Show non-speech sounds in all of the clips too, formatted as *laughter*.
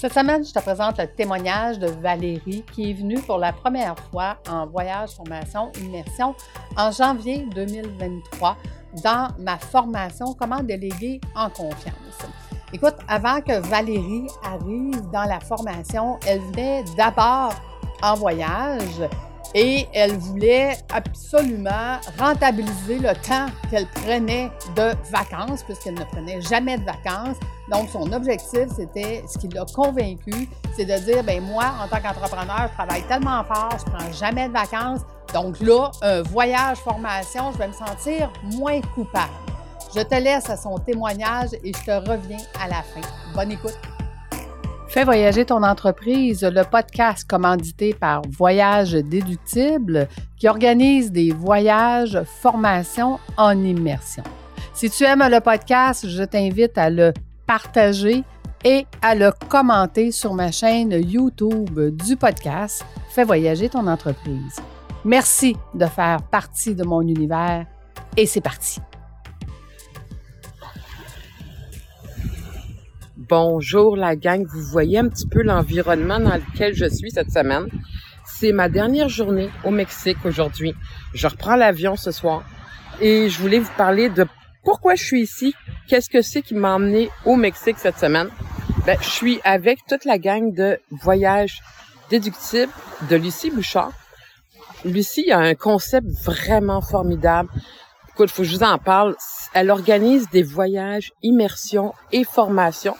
Cette semaine, je te présente le témoignage de Valérie qui est venue pour la première fois en voyage formation immersion en janvier 2023 dans ma formation Comment déléguer en confiance. Écoute, avant que Valérie arrive dans la formation, elle venait d'abord en voyage et elle voulait absolument rentabiliser le temps qu'elle prenait de vacances, puisqu'elle ne prenait jamais de vacances. Donc, son objectif, c'était, ce qui l'a convaincu, c'est de dire, ben moi, en tant qu'entrepreneur, je travaille tellement fort, je prends jamais de vacances. Donc là, un voyage formation, je vais me sentir moins coupable. Je te laisse à son témoignage et je te reviens à la fin. Bonne écoute. Fais voyager ton entreprise, le podcast commandité par Voyage Déductible qui organise des voyages, formations en immersion. Si tu aimes le podcast, je t'invite à le partager et à le commenter sur ma chaîne YouTube du podcast Fais voyager ton entreprise. Merci de faire partie de mon univers et c'est parti. Bonjour la gang, vous voyez un petit peu l'environnement dans lequel je suis cette semaine. C'est ma dernière journée au Mexique aujourd'hui. Je reprends l'avion ce soir et je voulais vous parler de pourquoi je suis ici, qu'est-ce que c'est qui m'a emmené au Mexique cette semaine? Ben, je suis avec toute la gang de voyage déductible de Lucie Bouchard. Lucie a un concept vraiment formidable. Écoute, faut que je vous en parle. Elle organise des voyages, immersions et formations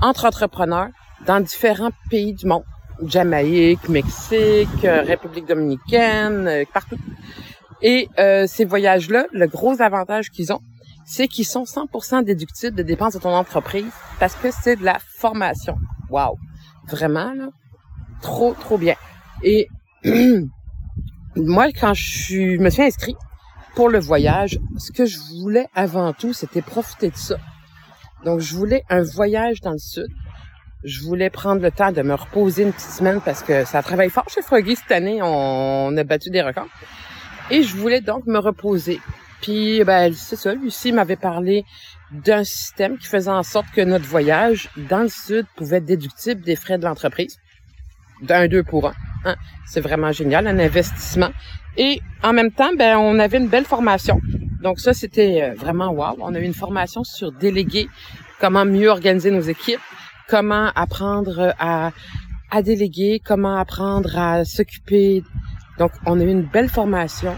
entre entrepreneurs dans différents pays du monde. Jamaïque, Mexique, euh, République dominicaine, euh, partout. Et euh, ces voyages-là, le gros avantage qu'ils ont, c'est qu'ils sont 100% déductibles de dépenses de ton entreprise parce que c'est de la formation. Wow! Vraiment, là, trop, trop bien. Et *clears throat* moi, quand je, me suis inscrit pour le voyage, ce que je voulais avant tout, c'était profiter de ça. Donc, je voulais un voyage dans le sud. Je voulais prendre le temps de me reposer une petite semaine parce que ça travaille fort chez Froggy cette année. On a battu des records. Et je voulais donc me reposer. Puis, ben, c'est ça. Lucie m'avait parlé d'un système qui faisait en sorte que notre voyage dans le sud pouvait être déductible des frais de l'entreprise. D'un deux pour un. Hein. C'est vraiment génial, un investissement. Et en même temps, ben, on avait une belle formation. Donc ça, c'était euh, vraiment wow. On a eu une formation sur déléguer, comment mieux organiser nos équipes, comment apprendre à, à déléguer, comment apprendre à s'occuper. Donc, on a eu une belle formation.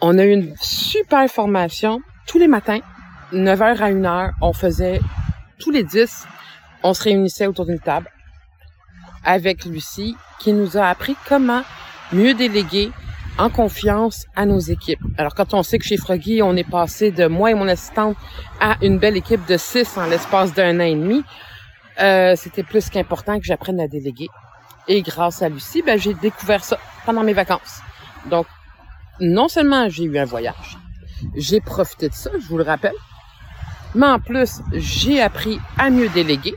On a eu une super formation tous les matins, 9h à 1h. On faisait tous les 10, on se réunissait autour d'une table avec Lucie qui nous a appris comment mieux déléguer, en confiance à nos équipes. Alors, quand on sait que chez Froggy, on est passé de moi et mon assistante à une belle équipe de six en l'espace d'un an et demi, euh, c'était plus qu'important que j'apprenne à déléguer. Et grâce à Lucie, ben, j'ai découvert ça pendant mes vacances. Donc, non seulement j'ai eu un voyage, j'ai profité de ça, je vous le rappelle, mais en plus, j'ai appris à mieux déléguer.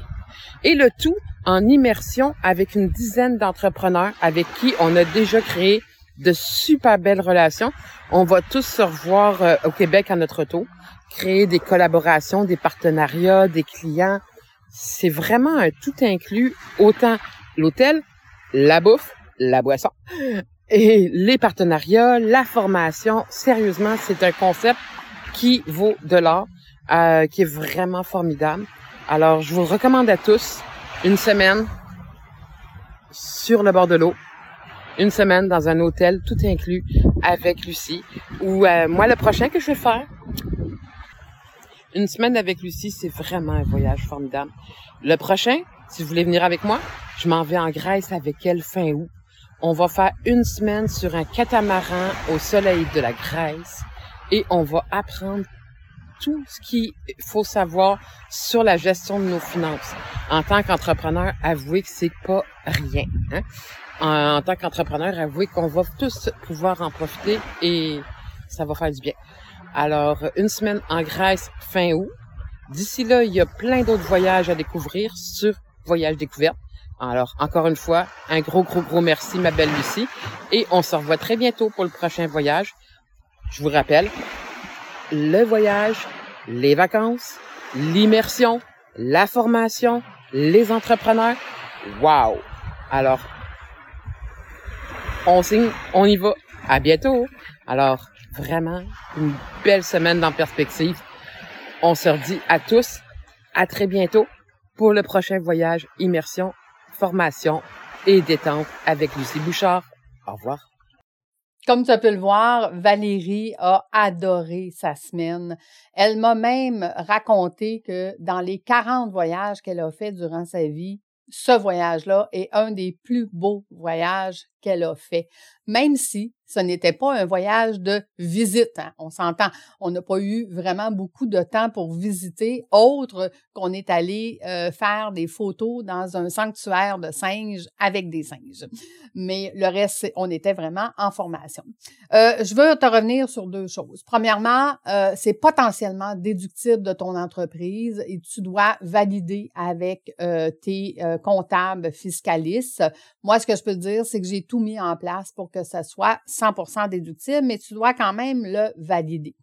Et le tout en immersion avec une dizaine d'entrepreneurs avec qui on a déjà créé de super belles relations. On va tous se revoir euh, au Québec à notre tour, créer des collaborations, des partenariats, des clients. C'est vraiment un tout inclus, autant l'hôtel, la bouffe, la boisson et les partenariats, la formation. Sérieusement, c'est un concept qui vaut de l'or, euh, qui est vraiment formidable. Alors, je vous recommande à tous une semaine sur le bord de l'eau une semaine dans un hôtel, tout inclus, avec Lucie. Ou euh, moi, le prochain que je vais faire, une semaine avec Lucie, c'est vraiment un voyage formidable. Le prochain, si vous voulez venir avec moi, je m'en vais en Grèce avec elle fin août. On va faire une semaine sur un catamaran au soleil de la Grèce et on va apprendre tout ce qu'il faut savoir sur la gestion de nos finances. En tant qu'entrepreneur, avouez que c'est pas rien. Hein? en, tant qu'entrepreneur, avouez qu'on va tous pouvoir en profiter et ça va faire du bien. Alors, une semaine en Grèce fin août. D'ici là, il y a plein d'autres voyages à découvrir sur Voyage Découverte. Alors, encore une fois, un gros, gros, gros merci, ma belle Lucie. Et on se revoit très bientôt pour le prochain voyage. Je vous rappelle, le voyage, les vacances, l'immersion, la formation, les entrepreneurs. Wow! Alors, on signe, on y va. À bientôt. Alors, vraiment, une belle semaine dans perspective. On se redit à tous, à très bientôt pour le prochain voyage immersion, formation et détente avec Lucie Bouchard. Au revoir. Comme tu as pu le voir, Valérie a adoré sa semaine. Elle m'a même raconté que dans les 40 voyages qu'elle a fait durant sa vie, ce voyage-là est un des plus beaux voyages qu'elle a fait. Même si ce n'était pas un voyage de visite. Hein. On s'entend, on n'a pas eu vraiment beaucoup de temps pour visiter, autre qu'on est allé euh, faire des photos dans un sanctuaire de singes avec des singes. Mais le reste, on était vraiment en formation. Euh, je veux te revenir sur deux choses. Premièrement, euh, c'est potentiellement déductible de ton entreprise et tu dois valider avec tes comptables fiscalistes. Moi, ce que je peux te dire, c'est que j'ai tout mis en place pour que ça soit 100% déductible, mais tu dois quand même le valider.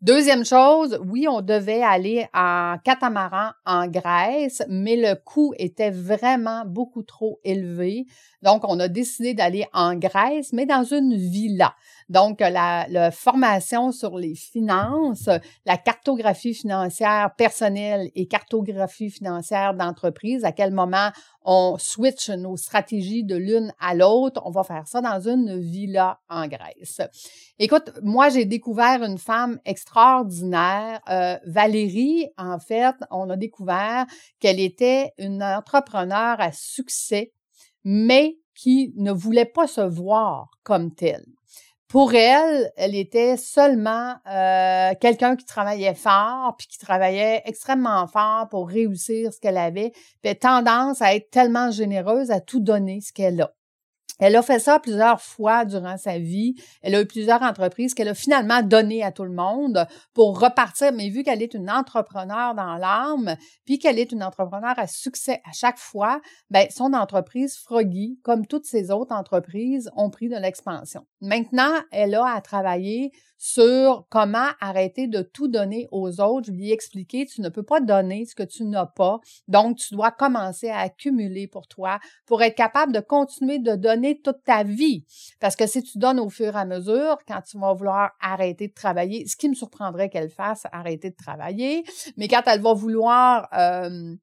Deuxième chose, oui, on devait aller en catamaran en Grèce, mais le coût était vraiment beaucoup trop élevé. Donc, on a décidé d'aller en Grèce, mais dans une villa. Donc, la, la, formation sur les finances, la cartographie financière personnelle et cartographie financière d'entreprise, à quel moment on switch nos stratégies de l'une à l'autre, on va faire ça dans une villa en Grèce. Écoute, moi, j'ai découvert une femme extraordinaire. Euh, Valérie, en fait, on a découvert qu'elle était une entrepreneur à succès, mais qui ne voulait pas se voir comme telle. Pour elle, elle était seulement euh, quelqu'un qui travaillait fort, puis qui travaillait extrêmement fort pour réussir ce qu'elle avait, puis tendance à être tellement généreuse à tout donner ce qu'elle a. Elle a fait ça plusieurs fois durant sa vie. Elle a eu plusieurs entreprises qu'elle a finalement données à tout le monde pour repartir. Mais vu qu'elle est une entrepreneur dans l'âme, puis qu'elle est une entrepreneur à succès à chaque fois, ben son entreprise Froggy, comme toutes ses autres entreprises, ont pris de l'expansion. Maintenant, elle a à travailler sur comment arrêter de tout donner aux autres. Je lui ai expliqué, tu ne peux pas donner ce que tu n'as pas. Donc, tu dois commencer à accumuler pour toi pour être capable de continuer de donner toute ta vie. Parce que si tu donnes au fur et à mesure, quand tu vas vouloir arrêter de travailler, ce qui me surprendrait qu'elle fasse, arrêter de travailler, mais quand elle va vouloir euh,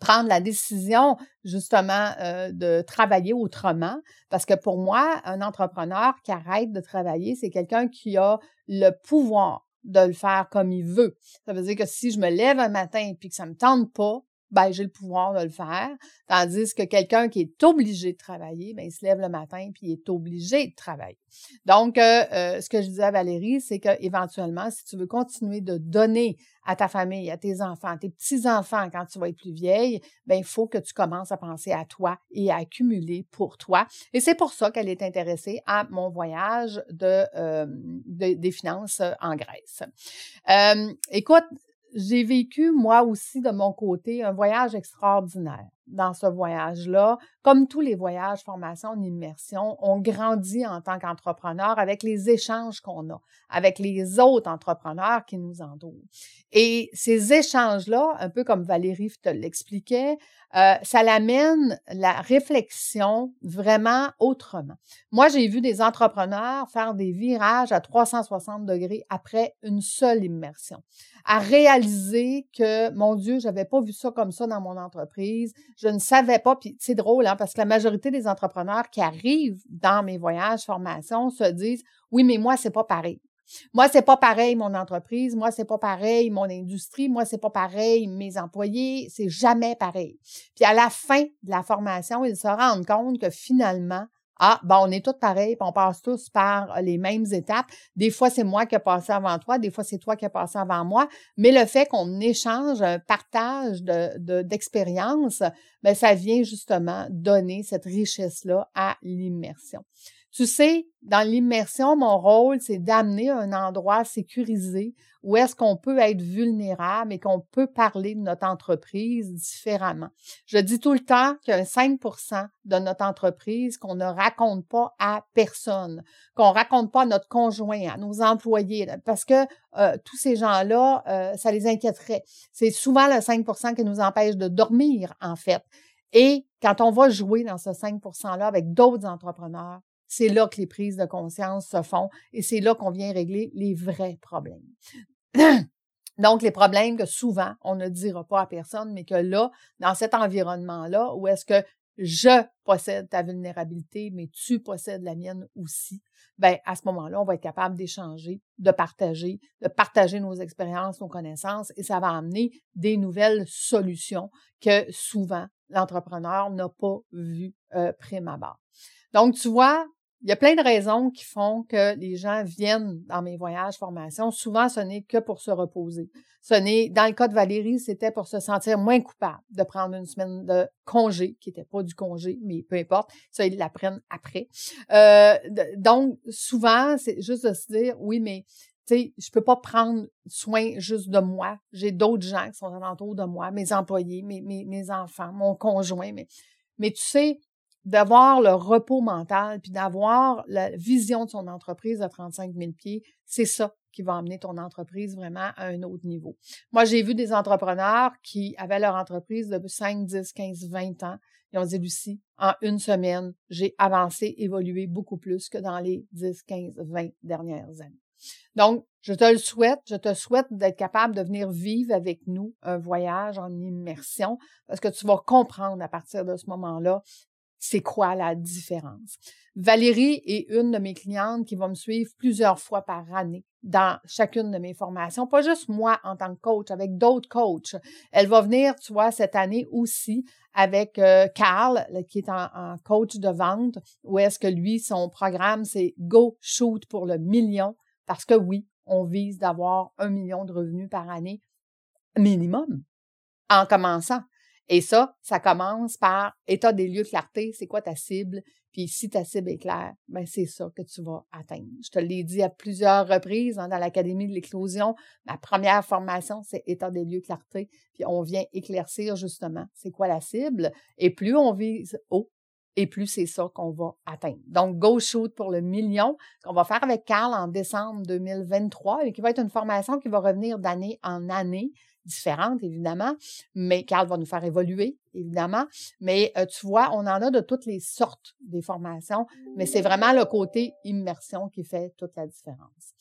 prendre la décision justement euh, de travailler autrement. Parce que pour moi, un entrepreneur qui arrête de travailler, c'est quelqu'un qui a le pouvoir de le faire comme il veut. Ça veut dire que si je me lève un matin et que ça me tente pas, ben j'ai le pouvoir de le faire. Tandis que quelqu'un qui est obligé de travailler, ben il se lève le matin puis il est obligé de travailler. Donc, euh, euh, ce que je disais à Valérie, c'est que éventuellement, si tu veux continuer de donner à ta famille, à tes enfants, à tes petits-enfants quand tu vas être plus vieille, ben il faut que tu commences à penser à toi et à accumuler pour toi. Et c'est pour ça qu'elle est intéressée à mon voyage de, euh, des finances en Grèce. écoute, j'ai vécu, moi aussi, de mon côté, un voyage extraordinaire dans ce voyage-là. Comme tous les voyages, formation, immersion, on grandit en tant qu'entrepreneur avec les échanges qu'on a, avec les autres entrepreneurs qui nous entourent. Et ces échanges-là, un peu comme Valérie te l'expliquait, euh, ça l'amène la réflexion vraiment autrement. Moi, j'ai vu des entrepreneurs faire des virages à 360 degrés après une seule immersion, à réaliser que, mon Dieu, j'avais pas vu ça comme ça dans mon entreprise, je ne savais pas, puis c'est drôle, hein, parce que la majorité des entrepreneurs qui arrivent dans mes voyages, formations, se disent, oui, mais moi, c'est pas pareil. Moi, c'est pas pareil mon entreprise, moi, c'est pas pareil mon industrie, moi, c'est pas pareil mes employés, c'est jamais pareil. Puis à la fin de la formation, ils se rendent compte que finalement, ah, ben on est tous pareils, on passe tous par les mêmes étapes. Des fois, c'est moi qui ai passé avant toi, des fois, c'est toi qui as passé avant moi. Mais le fait qu'on échange un partage de, d'expérience, ben ça vient justement donner cette richesse-là à l'immersion. Tu sais, dans l'immersion, mon rôle, c'est d'amener un endroit sécurisé où est-ce qu'on peut être vulnérable et qu'on peut parler de notre entreprise différemment. Je dis tout le temps qu'il y a 5% de notre entreprise qu'on ne raconte pas à personne, qu'on raconte pas à notre conjoint, à nos employés, parce que euh, tous ces gens-là, euh, ça les inquiéterait. C'est souvent le 5% qui nous empêche de dormir, en fait. Et quand on va jouer dans ce 5 %-là avec d'autres entrepreneurs, c'est là que les prises de conscience se font et c'est là qu'on vient régler les vrais problèmes. *clears throat* Donc, les problèmes que souvent on ne dira pas à personne, mais que là, dans cet environnement-là, où est-ce que je possède ta vulnérabilité, mais tu possèdes la mienne aussi, ben à ce moment-là, on va être capable d'échanger, de partager, de partager nos expériences, nos connaissances, et ça va amener des nouvelles solutions que souvent l'entrepreneur n'a pas vues euh, prime abord. Donc, tu vois, il y a plein de raisons qui font que les gens viennent dans mes voyages formation. Souvent, ce n'est que pour se reposer. Ce n'est, dans le cas de Valérie, c'était pour se sentir moins coupable de prendre une semaine de congé, qui n'était pas du congé, mais peu importe. Ça, ils l'apprennent après. Euh, donc, souvent, c'est juste de se dire, oui, mais tu sais, je peux pas prendre soin juste de moi. J'ai d'autres gens qui sont alentour de moi, mes employés, mes, mes, mes enfants, mon conjoint. Mais, mais tu sais, d'avoir le repos mental, puis d'avoir la vision de son entreprise à 35 000 pieds, c'est ça qui va amener ton entreprise vraiment à un autre niveau. Moi, j'ai vu des entrepreneurs qui avaient leur entreprise depuis 5, 10, 15, 20 ans. Ils ont dit, Lucie, en une semaine, j'ai avancé, évolué beaucoup plus que dans les 10, 15, 20 dernières années. Donc, je te le souhaite. Je te souhaite d'être capable de venir vivre avec nous un voyage en immersion parce que tu vas comprendre à partir de ce moment-là c'est quoi la différence? Valérie est une de mes clientes qui va me suivre plusieurs fois par année dans chacune de mes formations, pas juste moi en tant que coach, avec d'autres coachs. Elle va venir, tu vois, cette année aussi avec euh, Carl, qui est en, coach de vente, où est-ce que lui, son programme, c'est Go Shoot pour le million, parce que oui, on vise d'avoir un million de revenus par année minimum en commençant. Et ça, ça commence par état des lieux clarté, c'est quoi ta cible, puis si ta cible est claire, ben c'est ça que tu vas atteindre. Je te l'ai dit à plusieurs reprises hein, dans l'Académie de l'éclosion, ma première formation, c'est état des lieux clarté, puis on vient éclaircir justement c'est quoi la cible, et plus on vise haut, et plus c'est ça qu'on va atteindre. Donc, Go Shoot pour le million, qu'on va faire avec Carl en décembre 2023 et qui va être une formation qui va revenir d'année en année, différentes, évidemment, mais Carl va nous faire évoluer, évidemment. Mais euh, tu vois, on en a de toutes les sortes des formations, mais c'est vraiment le côté immersion qui fait toute la différence.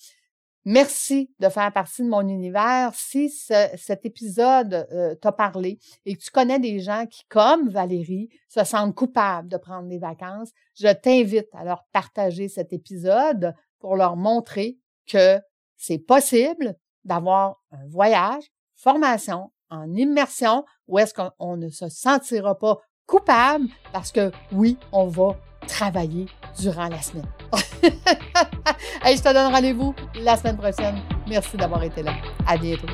Merci de faire partie de mon univers. Si cet épisode euh, t'a parlé et que tu connais des gens qui, comme Valérie, se sentent coupables de prendre des vacances, je t'invite à leur partager cet épisode pour leur montrer que c'est possible d'avoir un voyage formation en immersion où est-ce qu'on ne se sentira pas coupable parce que oui, on va travailler durant la semaine. *laughs* je te donne rendez-vous la semaine prochaine. Merci d'avoir été là. À bientôt.